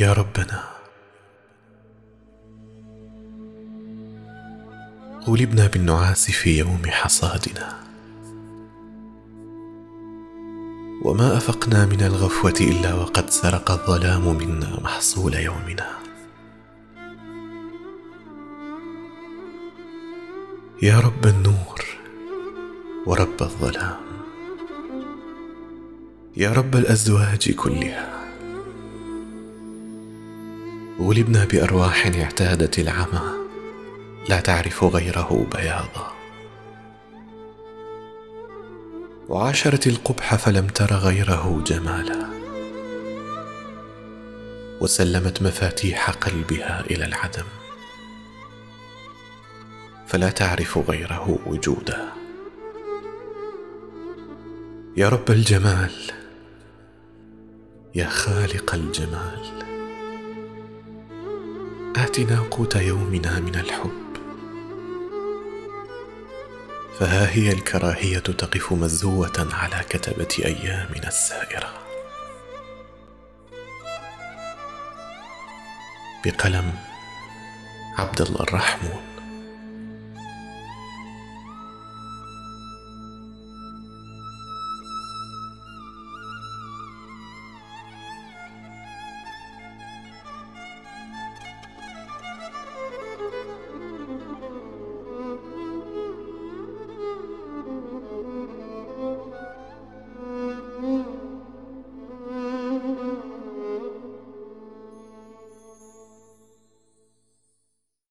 يا ربنا. غلبنا بالنعاس في يوم حصادنا. وما أفقنا من الغفوة إلا وقد سرق الظلام منا محصول يومنا. يا رب النور ورب الظلام. يا رب الأزواج كلها. غلبنا بأرواح اعتادت العمى. لا تعرف غيره بياضا. وعاشرت القبح فلم تر غيره جمالا. وسلمت مفاتيح قلبها إلى العدم. فلا تعرف غيره وجودا. يا رب الجمال يا خالق الجمال. اتنا قوت يومنا من الحب. فها هي الكراهية تقف مزوة على كتبة أيامنا السائرة. بقلم عبد الله الرحمون.